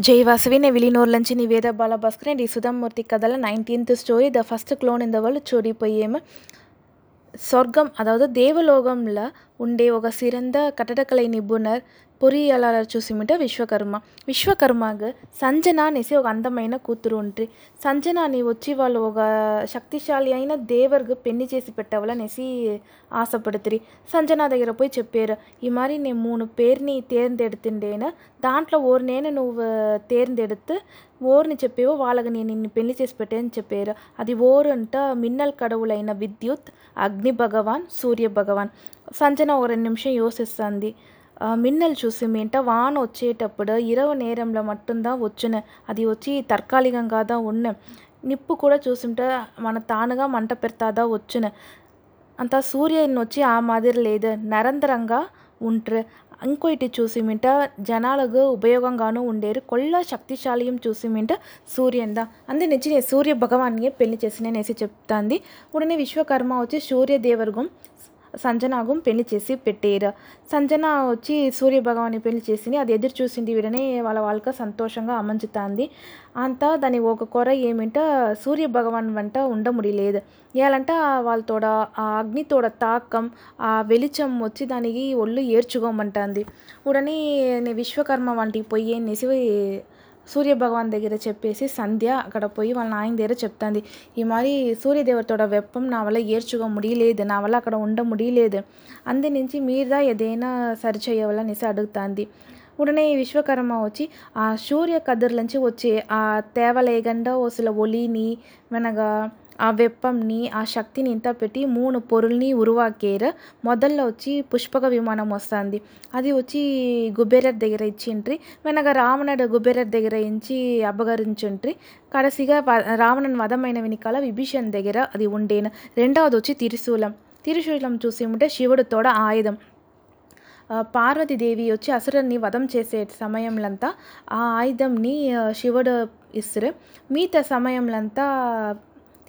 జయవాసవి నేను విలీనూరు నుంచి నివేద బాలభాస్కర్ అండ్ ఈ సుధామూర్తి కథల nineteenth story the first clone in the world చోరీపోయేమ சொர்க்கம் அதாவது தேவலோகமில் உண்டே ஒரு சிறந்த கட்டடக்கலை நிபுணர் పొరియాలర్ చూసిమిట విశ్వకర్మ విశ్వకర్మకు సంజన అనేసి ఒక అందమైన కూతురు ఉంట్రి సంజనాని వచ్చి వాళ్ళు ఒక శక్తిశాలి అయిన దేవర్కు పెళ్లి చేసి పెట్టవాలనేసి ఆశపడుతురి సంజన దగ్గర పోయి చెప్పారు ఈ மாதிரி నేను మూడు పేరుని தேர்ந்தெடுத்துட்டேன்னு దాంట్లో ఓర్నేను నువ్వు தேர்ந்தெடுத்து ఓర్ని చెప్పేవో వాళ్ళకి నేను నిన్ను పెళ్లి చేసి పెట్టానని చెప్పారు అది ఓరు అంట మిన్నల్ కడవులైన విద్యుత్ అగ్ని భగవాన్ సూర్య భగవాన్ సంజన ఒక రెండు నిమిషం యోసిస్తుంది మిన్నల్ చూసి మీంట వాన వచ్చేటప్పుడు இரவு நேரம்ல மட்டும்தான் వచ్చును అది వచ్చి తాత్కాలికంగా தான் ఉన్న నిప్పు కూడా చూసుంటే మన తానుగా మంట పెడతాదా వచ్చును అంత సూర్యుని వచ్చి ఆ మాదిరి లేదు నిరంతరంగా ఉంట్రు ఇంకోటి చూసి మింట జనాలకు ఉపయోగంగాను ఉండేరు కొల్ల శక్తిశాలియం చూసి మింట సూర్యన్ దా అందు నుంచి నేను సూర్య భగవాన్ని పెళ్లి చేసినేసి చెప్తాంది ఉడనే విశ్వకర్మ వచ్చి సూర్యదేవర్గం సంజనాగం పెళ్ళి చేసి పెట్టారు. సంజన వచ్చి సూర్య భగవాన్ని పెళ్ళి చేసింది. అది ఎదురు చూసింది వీడనే వాళ్ళ వాళ్ళకి సంతోషంగా అమంచుతాంది అంతా దాని ఒక కొర ఏమిట సూర్య భగవాన్ వంట ఉండ ముడిలేదు ఏలంటే వాళ్ళతోడ ఆ అగ్నితోడ తాకం ఆ వెలిచం వచ్చి దానికి ఒళ్ళు ఏర్చుకోమంటుంది ఉడని విశ్వకర్మ వంటికి పోయి అనేసి సూర్య భగవాన్ దగ్గర చెప్పేసి సంధ్య అక్కడ పోయి వాళ్ళ నాయన దగ్గర చెప్తాంది. ఈ మరి సూర్యదేవతోడ వెప్పం నా వల్ల ఏర్చుగా ముడియలేదు నా వల్ల అక్కడ ఉండ ముడియలేదు అందు నుంచి మీరుదా ఏదైనా సరిచేయవలనేసి అడుగుతాంది. ఉడనే విశ్వకర్మ వచ్చి ఆ సూర్య కదిర్ల నుంచి వచ్చే ఆ తేవలేగండ ఒసల ఒలిని వెనగా ఆ వెప్పంని ఆ శక్తిని ఇంత పెట్టి మూడు పొరుల్ని ఉరువాకేరు మొదల్లో వచ్చి పుష్పక విమానం వస్తుంది. అది వచ్చి కుబేరర్ దగ్గర ఇచ్చింట్రి వెనక రావణుడు కుబేరర్ దగ్గర ఇచ్చి అపహరించుంట్రి కడసిగా రావణుని వధమైన వెనకాల విభీషణ్ దగ్గర అది ఉండేను. రెండవది వచ్చి తిరుశూలం. తిరుశూలం చూసి ఉంటే శివుడు తోడ ఆయుధం. పార్వతీదేవి వచ్చి అసురుని వధం చేసే సమయంలంతా ఆ ఆయుధంని శివుడు ఇస్తారు. మిగతా సమయంలంతా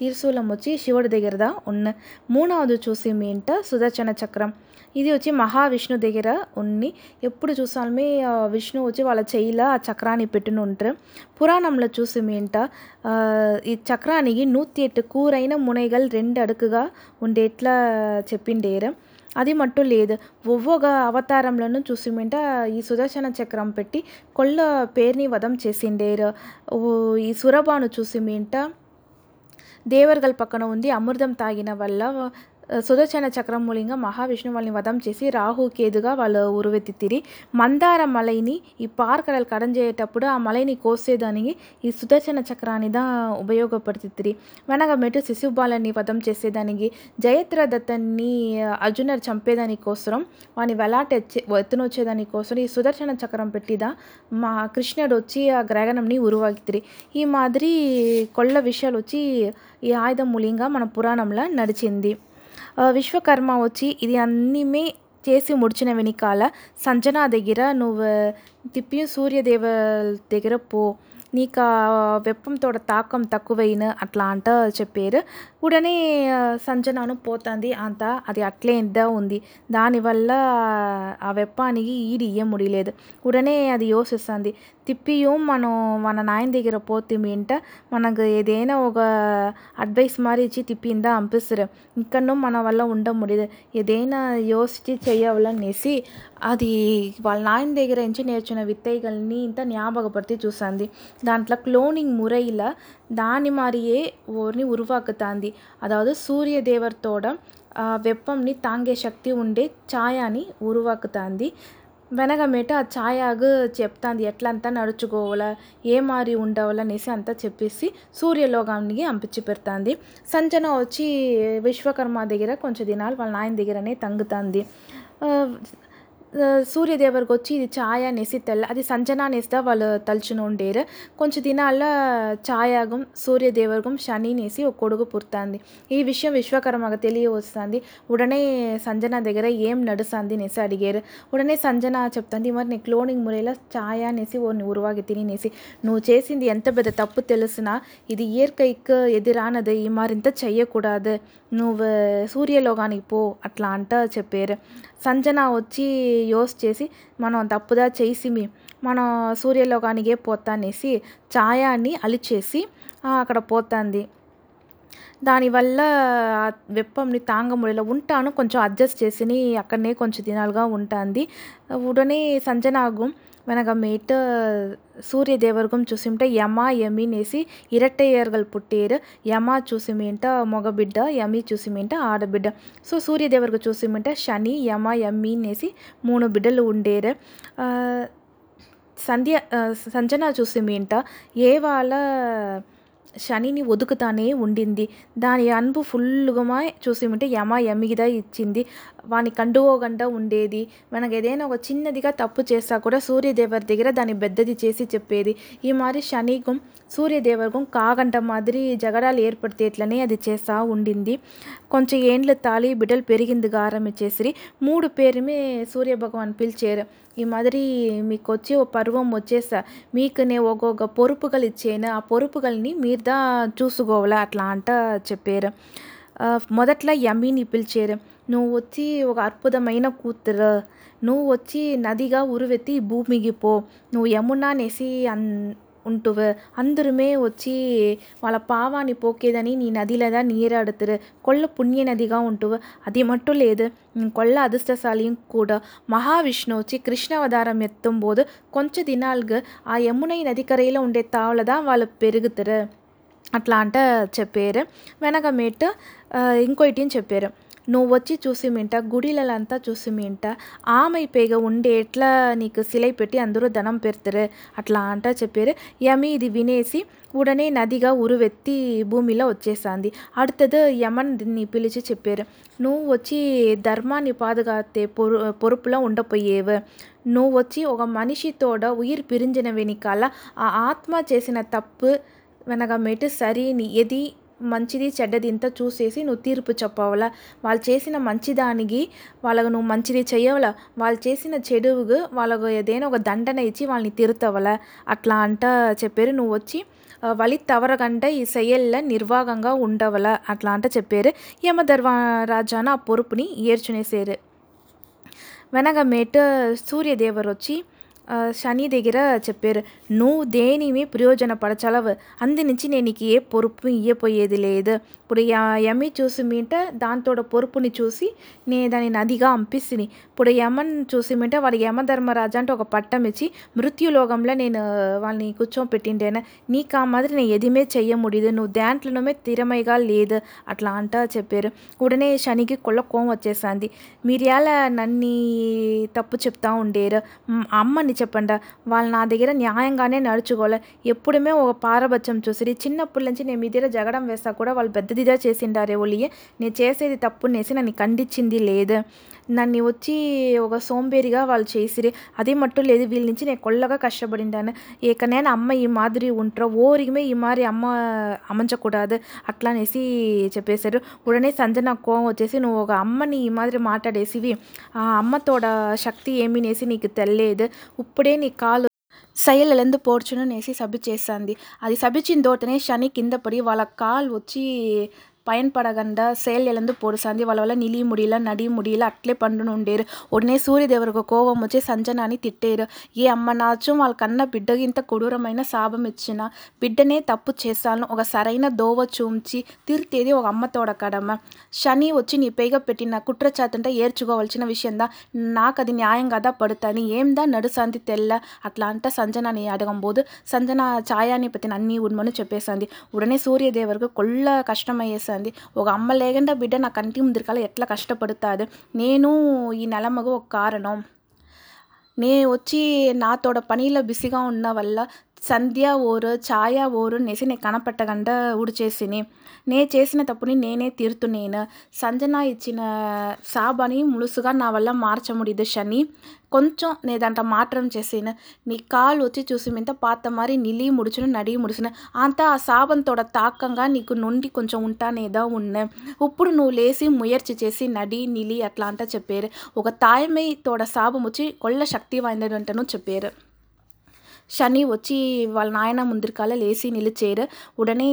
తీర్శూలం వచ్చి శివుడి దగ్గరదా ఉన్న మూడవది చూసి ఏంట సుదర్శన చక్రం. ఇది వచ్చి మహావిష్ణు దగ్గర ఉన్ని. ఎప్పుడు చూసామే విష్ణు వచ్చి వాళ్ళ చెయ్యిలో ఆ చక్రాన్ని పెట్టుని ఉంటారు పురాణంలో చూసి మీంట ఈ చక్రానికి నూతి ఎట్టు కూరైన మునైగల్ రెండు అడుగుగా ఉండేట్లా చెప్పిండేరు. అది మట్టు లేదు. ఒవ్వొక అవతారంలోనూ చూసిమింట ఈ సుదర్శన చక్రం పెట్టి కొల్ల పేరుని వధం చేసిండేరు. ఈ సురభాను చూసిమింట దేవర్గల్ పక్కన ఉంది అమృతం తాగిన వల్ల సుదర్శన చక్రం మూలంగా మహావిష్ణు వాళ్ళని వధం చేసి రాహు కేదుగా వాళ్ళు ఉరువెత్తితిరి. మందార మలైని ఈ పార్కడలు కడంచేటప్పుడు ఆ మలైని కోసేదానికి ఈ సుదర్శన చక్రాన్ని దా ఉపయోగపడుతుంది వెనక శిశుబాలని వధం చేసేదానికి జయత్ర దత్తన్ని అర్జునర్ చంపేదానికోసం వాని వెలాట ఎత్తునొచ్చేదానికోసం ఈ సుదర్శన చక్రం పెట్టిదా మా కృష్ణుడు వచ్చి ఆ గ్రహణంని ఉరువాగితిరి ఈ మాదిరి కొళ్ళ విషయాలు వచ్చి ఈ ఆయుధం మూలంగా మన పురాణంలో నడిచింది. విశ్వకర్మ వచ్చి ఇది అన్నీమే చేసి ముడిచిన వెనకాల. సంజన దగ్గర నువ్వు తిప్పి సూర్యదేవ దగ్గర పో. నీకు ఆ వెప్పంతో తాకం తక్కువైన అట్లా అంట చెప్పారు. ఉడనే సంజనాను పోతుంది. అంత అది అట్లే ఎంత ఉంది. దానివల్ల ఆ వెప్పానికి ఈడి ఇయ్య ముడిలేదు ఉడనే అది యోసిస్తుంది. திப்பியும் మనం మన నాయన దగ్గర పోతిమి అంటే మనకు ఏదైనా ఒక అడ్వైస్ మరి ఇచ్చి తిప్పిందా పంపిస్తారు ఇంకనూ మన వల్ల ఉండ ముడియదు ఏదైనా యోచించి చేయాలనేసి అది వాళ్ళ నాయన దగ్గర నుంచి నేర్చిన విత్తైగల్ని ఇంత జ్ఞాపకపడితే చూసింది దాంట్లో క్లోనింగ్ మురైల దాని மாதிரியே ఓర్ని ఉరువాకుతాంది. అదావదు సూర్య దేవర్తోడ వెప్పంని తాంగే శక్తి ఉండే ఛాయాని ఉరువాకుతాంది. వెనకమేట ఆ ఛాయాగు చెప్తాంది ఎట్లంతా నడుచుకోవాలా ఏ మారి ఉండవాలనేసి అంతా చెప్పేసి సూర్యలోకానికి అంపించి పెడతాంది. సంజన వచ్చి విశ్వకర్మ దగ్గర కొంచెం దినాలు వాళ్ళ నాయన దగ్గరనే తంగుతుంది. సూర్యదేవర్కి వచ్చి ఇది ఛాయ అనేసి తెల్ల అది సంజనా అనేసి వాళ్ళు తలుచుని ఉండేరు. కొంచెం దినాల ఛాయాగం సూర్యదేవర్గం శని నేసి ఒక కొడుకు పుడుతుంది. ఈ విషయం విశ్వకర్మకు తెలియ వస్తుంది ఉడనే సంజన దగ్గర ఏం నడుస్తుంది అనేసి అడిగారు. ఉడనే సంజన చెప్తుంది మరి నీ క్లోనింగ్ మురేలా ఛాయ అనేసి ఓ ఉరువాగి తినేసి నువ్వు చేసింది ఎంత పెద్ద తప్పు తెలిసినా? ఇది ఇయర్కైక్ ఎదిరానది ఈ మరింత చెయ్యకూడదు. నువ్వు సూర్యలోకానికి పో అట్లా అంట చెప్పారు. సంజన వచ్చి యోస్ చేసి మనం తప్పుదా చేసి మన సూర్యలోకానికే పోతానేసి ఛాయాన్ని అలిచేసి అక్కడ పోతుంది. దానివల్ల వెప్పంని తాంగముడిలో ఉంటాను కొంచెం అడ్జస్ట్ చేసి అక్కడనే కొంచెం దినాలుగా ఉంటుంది. ఉడనే సంజనాగు వెనకమేட்டு సూర్య దేవర్గం చూసింటే యమ యమినేసి ఇరట్టయ్యర్గల్ పుట్టేరు. యమ చూసిమేంట మగబిడ్డ యమి చూసిమేంట ఆడబిడ్డ. సో సూర్య దేవర్గ చూసిమంటే శని యమ యమ్మి అనేసి మూడు బిడ్డలు ఉండేరు. సంధ్య ఆ, సంజన చూసిమేంట ఏ వాళ్ళ శనిని ఒదుకుతానే ఉండింది. దాని అన్పు ఫుల్గా చూసిమంటే యమ యమిగిదా ఇచ్చింది. వాని కండువోగంట ఉండేది. మనకు ఏదైనా ఒక చిన్నదిగా తప్పు చేస్తా కూడా సూర్యదేవర్ దగ్గర దాన్ని పెద్దది చేసి చెప్పేది. ఈ మాదిరి శనికం సూర్యదేవర్గం కాగంట మాదిరి జగడాలు ఏర్పడితే ఎట్లనే అది చేస్తూ ఉండింది. కొంచెం ఏండ్లు తాళి బిడ్డలు పెరిగింది ఆరంభించేసిరి మూడు పేరుమే సూర్య భగవాన్ పిలిచారు. ఈ మాదిరి మీకు వచ్చి ఓ పర్వం వచ్చేసా. మీకు నేను ఒక్కొక్క పొరుపుగలు ఇచ్చాను ఆ పొరుపుగల్ని మీరు దా చూసుకోవాలా? అట్లా అంట చెప్పారు. మొదట్లో యమీని పిలిచారు నువ్వు వచ్చి ఒక అద్భుతమైన కూతురు నువ్వు వచ్చి నదిగా ఉరువెత్తి భూమికి పో నువ్వు యమునానేసి అన్ ఉంటువు అందరుమే వచ్చి వాళ్ళ పావాన్ని పోకేదని నీ నదిలో தான் நீராடுத்துரு கொள்ள புண்ணிய நதிகா ఉంటువు అది மட்டும் లేదు கொள்ள அதிர்ஷ்டசாலியும் கூட మహావిష్ణు వచ్చి కృష్ణావతారం ఎత్తుంబోదు కొంచెం దినాలుగా ఆ యమునై నదికరైలో ఉండే తావుల தான் వాళ్ళు పెరుగుతారు అట్లా అంటే చెప్పారు. వెనక మీట్ ఇంకోటి చెప్పారు. నువ్వు వచ్చి చూసి చూసిమింట గుడిలంతా చూసిమింట ఆమె పేగ ఉండే ఎట్లా నీకు సిలై పెట్టి అందరూ ధనం పెడతారు అట్లా అంట చెప్పారు. యమి ఇది వినేసి ఉడనే నదిగా ఉరువెత్తి భూమిలో వచ్చేసాంది. అడుతది యమన్ దీన్ని పిలిచి చెప్పారు. నువ్వు వచ్చి ధర్మాన్ని పాదుగాతే పొరు పొరుపులో ఉండపోయేవు. నువ్వు వచ్చి ఒక మనిషితోడ ఉయిర్ పిరించిన వెనకాల ఆ ఆత్మ చేసిన తప్పు వెనకమేటు సరి నీ ఏది మంచిది చెడ్డది ఇంత చూసేసి నువ్వు తీర్పు చెప్పవాలా వాళ్ళు చేసిన మంచిదానికి వాళ్ళకు నువ్వు మంచిది చెయ్యవలా వాళ్ళు చేసిన చెడువుకు వాళ్ళకు ఏదైనా ఒక దండన ఇచ్చి వాళ్ళని తిరుతవలా అట్లా అంట చెప్పారు నువ్వు వచ్చి ఆ, వలి తవరగంట ఈ செயல்ல నిర్వాగంగా ఉండవల అట్లా అంట చెప్పారు యమధర్మరాజాన ఆ పొరుపుని ఏర్చునేసారు వెనకమేటు సూర్యదేవరు వచ్చి ఆ, శని దగ్గర చెప్పారు నువ్వు దేనిమి ప్రయోజనపడచలవు అందు నుంచి నేను నీకు ఏ పొరుపు ఇయ్యపోయేది లేదు. ఇప్పుడు యమి చూసి మీంట దాంతో పొరుపుని చూసి నేను దాన్ని నదిగా అంపిస్తుని. ఇప్పుడు యమన్ చూసి మీంట వాడి యమధర్మరాజు అంటే ఒక పట్టం ఇచ్చి మృత్యులోకంలో నేను వాళ్ళని కూర్చోపెట్టింటేనే నీకు ఆ మాదిరి నేను ఎదిమే చెయ్య ముడిదు. నువ్వు దాంట్లోనే తిరమైగా లేదు. అట్లా అంట చెప్పారు. ఉడనే శనికి కొల్ల కోం వచ్చేసింది మీరు ఎలా నన్ను తప్పు చెప్తా ఉండేరు. అమ్మని చెప్పండి. వాళ్ళు నా దగ్గర న్యాయంగానే నడుచుకోలే ఎప్పుడుమే ఒక పారబచ్చం చూసిరి. చిన్నప్పటి నుంచి నేను మీ దగ్గర జగడం వేస్తా కూడా వాళ్ళు పెద్దదిగా చేసిండారే ఒలియే నేను చేసేది తప్పు నేసి నన్ను ఖండించింది లేదు. నన్ను వచ్చి ఒక సోంబేరిగా వాళ్ళు చేసిరి. అది మట్టు లేదు. వీళ్ళ నుంచి నేను కొల్లగా కష్టపడిండాను. ఇక నేను అమ్మ ఈ మాదిరి ఉంటారో. ఓరికమే ఈ మాదిరి అమ్మ అమంచకూడదు. అట్లా అనేసి చెప్పేశారు. ఉడనే సంజన కోపం వచ్చేసి నువ్వు ఒక అమ్మని ఈ మాదిరి మాట్లాడేసివి. ఆ అమ్మతోడ శక్తి ఏమీనేసి నీకు తెలియదు ఇప్పుడే నీ కాలు సయ్యలెందు పోడ్చును నేసి సభి చేస్తుంది. అది సభిచిన తోటనే శని కింద పడి వాళ్ళ కాలు వచ్చి பயன்படகண்ட செயல் இழந்து పొడిసింది వాళ్ళ వల్ల నిలి ముడిల నడి ముడిల అట్లే పండును ఉండేరు ఉడనే సూర్యదేవరకు కోపం వచ్చి సంజనాని తిట్టేరు ఏ అమ్మ నాచం వాళ్ళ కన్న బిడ్డకి ఇంత కొడూరమైన శాపం ఇచ్చిన బిడ్డనే తప్పు చేస్తాను ఒక సరైన దోవ చూంచి తిరితేది ఒక అమ్మ తోడ కడమ శని వచ్చి నీ పైగా పెట్టిన కుట్ర చాతంటే ఏర్చుకోవాల్సిన విషయందా నాకు అది న్యాయం కదా పడుతుంది ఏందా నడుసంది తెల్ల అట్లా అంట సంజనని అడగంబోదు సంజన ఛాయాని పతిన అన్ని ఉడ్మని చెప్పేసింది ఉడనే సూర్యదేవరకు కొల్ల కష్టమయ్యేసింది ఒక అమ్మ లేకుండా బిడ్డ నా కంటి ముందరికాల ఎట్లా కష్టపడుతుంది? నేను ఈ నెలమ్మకు ఒక కారణం. నే వచ్చి నాతోడ పనిలో బిజీగా ఉన్న వల్ల సంధ్య ఓరు ఛాయా ఓరు అనేసి నేను కనపట్టకుండా ఉడిచేసిని నే చేసిన తప్పుని నేనే తీరుతున్నాను. సంజన ఇచ్చిన సాబని ములుసుగా నా వల్ల మార్చ ముడిదు శని. కొంచెం నేదంట మాత్రం చేసిన. నీ కాలు వచ్చి చూసి మింత పాత మరి నిలి ముడిచిన నడి ముడిచిన అంతా ఆ సాబంతోడ తాకంగా నీకు నుండి కొంచెం ఉంటానేదో ఉన్న. ఇప్పుడు నువ్వు లేచి ముయర్చి చేసి నడి నిలి అట్లా అంతా చెప్పారు. ఒక తాయమై తోడ సాబం వచ్చి కొళ్ళ శక్తి వాయిందడంటను చెప్పారు. శని వచ్చి వాళ్ళ నాయన ముందరికాల లేచి నిలిచేరు. ఉడనే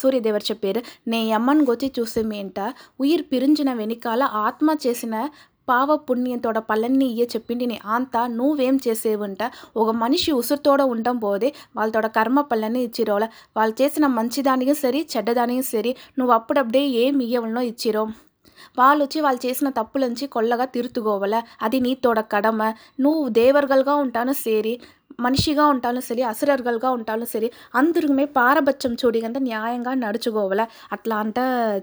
సూర్యదేవర్ చెప్పారు నే అమ్మని గొచ్చి చూసేమేంట ఉయిర్ పిరించిన వెనకాల ఆత్మ చేసిన పావ పుణ్యంతోడ పళ్ళన్నీ ఇయ్య చెప్పిండిని. అంత నువ్వేం చేసేవంట? ఒక మనిషి ఉసురుతోడ ఉండడం పోదే వాళ్ళతోడ కర్మ పళ్ళన్నీ ఇచ్చిరోల. వాళ్ళు చేసిన మంచిదానికి సరి చెడ్డదానికి సరి నువ్వు అప్పుడప్పుడే ఏం ఇయ్యవలనో ఇచ్చిరో. వాళ్ళు వచ్చి వాళ్ళు చేసిన తప్పులంచి కొల్లగా తిరుతుకోవాల అది నీ తోడ కడమ. నువ్వు దేవర్గల్గా ఉంటాను సేరి. మనిషిగా ఉంటాலும் సరే அசுரர்கள்గా ఉంటాலும் సరే అందరికీ పారబచ్చం చూడిగంతా న్యాయంగా నడుచుకోవాలి అట్లా అంట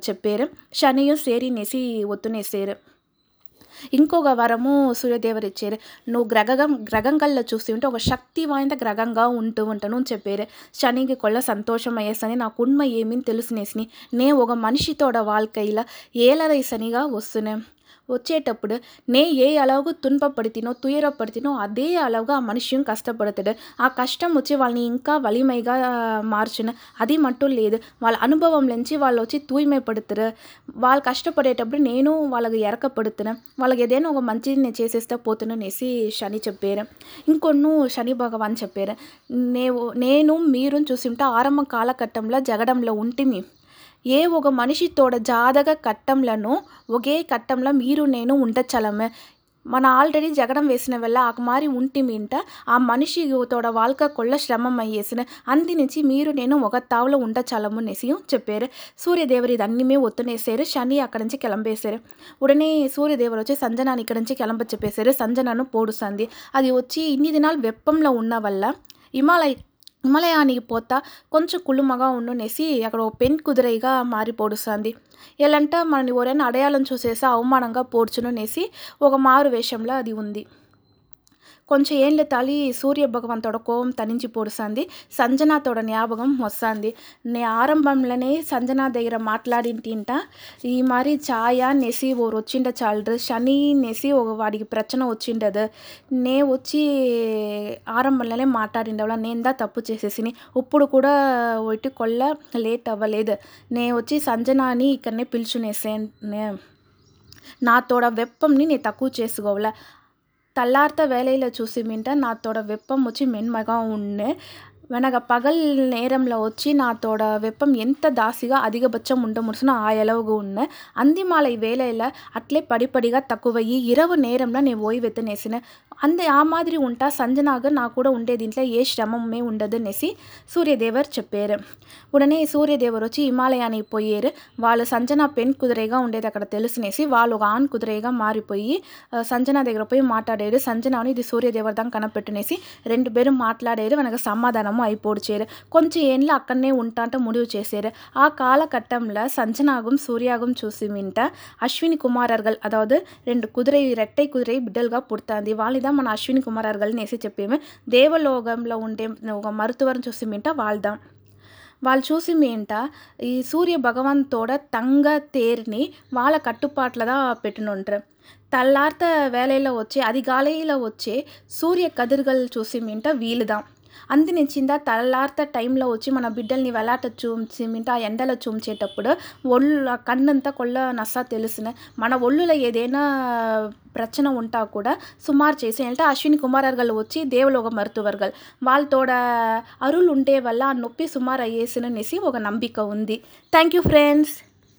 చెప్పారు శనియు సేరినేసి ఒత్తునేసారు ఇంకొక వరము సూర్యదేవరు ఇచ్చారు నువ్వు గ్రగం గ్రగంగల్లో చూసి ఉంటే ఒక శక్తివంత గ్రగంగా ఉంటూ ఉంటాను అని చెప్పారు శనికి కొల్ల సంతోషం అయ్యేసని నాకు ఉన్మ ఏమీ తెలుసునేసి నే ఒక మనిషితోడ వాళ్ళకైలా ఏలరైసనిగా వస్తున్నాను వచ్చేటప్పుడు నే ఏ అలవు తున్పపడితినో తుయరపడితినో అదే అలాగా ఆ మనిషి కష్టపడతాడు. ఆ కష్టం వచ్చి వాళ్ళని ఇంకా వలిమైగా మార్చిన. అది మట్టు లేదు. వాళ్ళ అనుభవం నుంచి వాళ్ళు వచ్చి తూய்மைப்படுத்துற వాళ్ళు కష్టపడేటప్పుడు నేను వాళ్ళకి ఎరకపడుతున్న వాళ్ళకి ఏదైనా ఒక మంచిది నేను చేసేస్తే పోతున్నానేసి శని చెప్పారు. ఇంకొన్ను శని భగవాన్ చెప్పారు. నేను నేను మీరు చూసింటే ఆరంభ కాలఘట్టంలో జగడంలో ఉంటిమి. ఏ ఒక మనిషితోட జాతక కట్టంలను ఒకే కట్టంలో మీరు నేను ఉండచలము మన ఆల్రెడీ జగడం వేసిన వల్ల ఆ మారి ఉంటి మింట ఆ మనిషి తోడ వాళ్ళ కొల్ల శ్రమం అయ్యేసిన అందినించి మీరు నేను ఒక తావులో ఉండచలము అనేసి చెప్పారు. సూర్యదేవరు ఇది అన్నీమే ఒత్తునేసారు శని అక్కడి నుంచి కిలంపేశారు ఉడనే సూర్యదేవరు వచ్చి సంజనాన్ని ఇక్కడి నుంచి కిలంప చెప్పేశారు సంజనను పోడుస్తుంది అది వచ్చి ఇన్ని దినాలు వెప్పంలో ఉన్న వల్ల హిమాలయ హిమాలయానికి పోతా కొంచెం కుళ్ళుమగా ఉండునేసి అక్కడ ఓ పెన్ కుదిరైగా మారి పొడుస్తుంది ఎలాంట మనని ఎవరైనా అడయాళం చూసేసి అవమానంగా పోడ్చునునేసి ఒక మారు వేషంలో అది ఉంది. కొంచెం ఏళ్ళ తాళి సూర్య భగవంతుడ కోపం తనించి పొడిసంది సంజనాతోడ జ్ఞాపకం వస్తుంది. నే ఆరంభంలోనే సంజన దగ్గర మాట్లాడింటింట ఈ మరి ఛాయ నెసి ఓరు వచ్చిండ చాలరు శని నెసి ఒక వాడికి ప్రచన వచ్చిండదు. నే వచ్చి ఆరంభంలోనే మాట్లాడిండవల. నేందా తప్పు చేసేసిని. ఇప్పుడు కూడా ఒకటి కొల్ల లేట్ అవ్వలేదు. నే వచ్చి సంజనాని ఇక్కడనే పిలుచునేసే నాతోడ వెప్పంని నేను తక్కువ చేసుకోవాల. చల్లార్త వేళయిల చూసి మింట నాతోడ వెప్పం వచ్చి మెన్మగా ఉన్ను వెనక పగల్ నేరంలో వచ్చి నాతోడ వెప్పం ఎంత దాసిగా అధికపక్షం ఉండ ముడుసున ఆ ఎలవుగా ఉన్న అందిమాల ఈ వేళయిల అట్లే పడిపడిగా తక్కువయ్యి ఇరవ నేరంలో నేను ఓய்వెత్తనేసిన అందే ఆ మాదిరి ఉంటా సంజనాగా నాకు కూడా ఉండే దీంట్లో ఏ శ్రమమే ఉండదు అనేసి సూర్యదేవర్ చెప్పారు ఉడనే సూర్యదేవర్ వచ్చి హిమాలయానికి పోయారు వాళ్ళు సంజన పెన్ కుదిరేగా ఉండేది అక్కడ తెలుసునేసి వాళ్ళు ఒక ఆన్ కుదిరేగా మారిపోయి ఆ, సంజన దగ్గర పోయి మాట్లాడారు సంజనాని ఇది సూర్యదేవర్ దాకా కనపెట్టునేసి రెండు పేరు మాట్లాడారు వెనక వివాహం అయిపోడ్చారు కొంచెం ఏండ్లు అక్కడనే ఉంటాంట ముడివు చేశారు ఆ காலகட்டம்ல சஞ்சனாகும் சூர்யாகும் சூசி மின்ட்ட அஸ்வினி குமாரர்கள் அதாவது ரெண்டு குதிரை ரெட்டை குதிரை பிடல்గా పుడుతుంది వాళ్ళిదా మన అశ్విని కుమారర్గల్ని వేసి చెప్పేమే దేవలోకంలో ఉండే ఒక మరుతువరం చూసి మింట వాళ్ళదాం వాళ్ళు చూసి ఏంట ఈ సూర్య భగవంతோட తంగ తేర్ని వాళ్ళ కట్టుపాట్లదా పెట్టినుంటారు తల్లార్త వేళలో వచ్చే అధికాలయలో వచ్చే సూర్య కదిర్గలు చూసి మింట వీలుదాం అందినిచ్చిందా తలార్త టైంలో వచ్చి మన బిడ్డల్ని వెలాట చూసి మింట ఆ ఎండలో చూంచేటప్పుడు ఒళ్ళు ఆ కన్నంతా కొల్ల నస్స తెలిసిన. మన ఒళ్ళులో ఏదైనా ప్రచన ఉంటా కూడా సుమారు చేసి అంటే అశ్విని కుమారర్గల్ వచ్చి దేవలోక మరుతువర్గల్. వాళ్ళతోడ అరులు ఉండే వల్ల ఆ నొప్పి సుమారు అయ్యేసిననేసి ఒక నమ్మిక ఉంది. Thank you friends.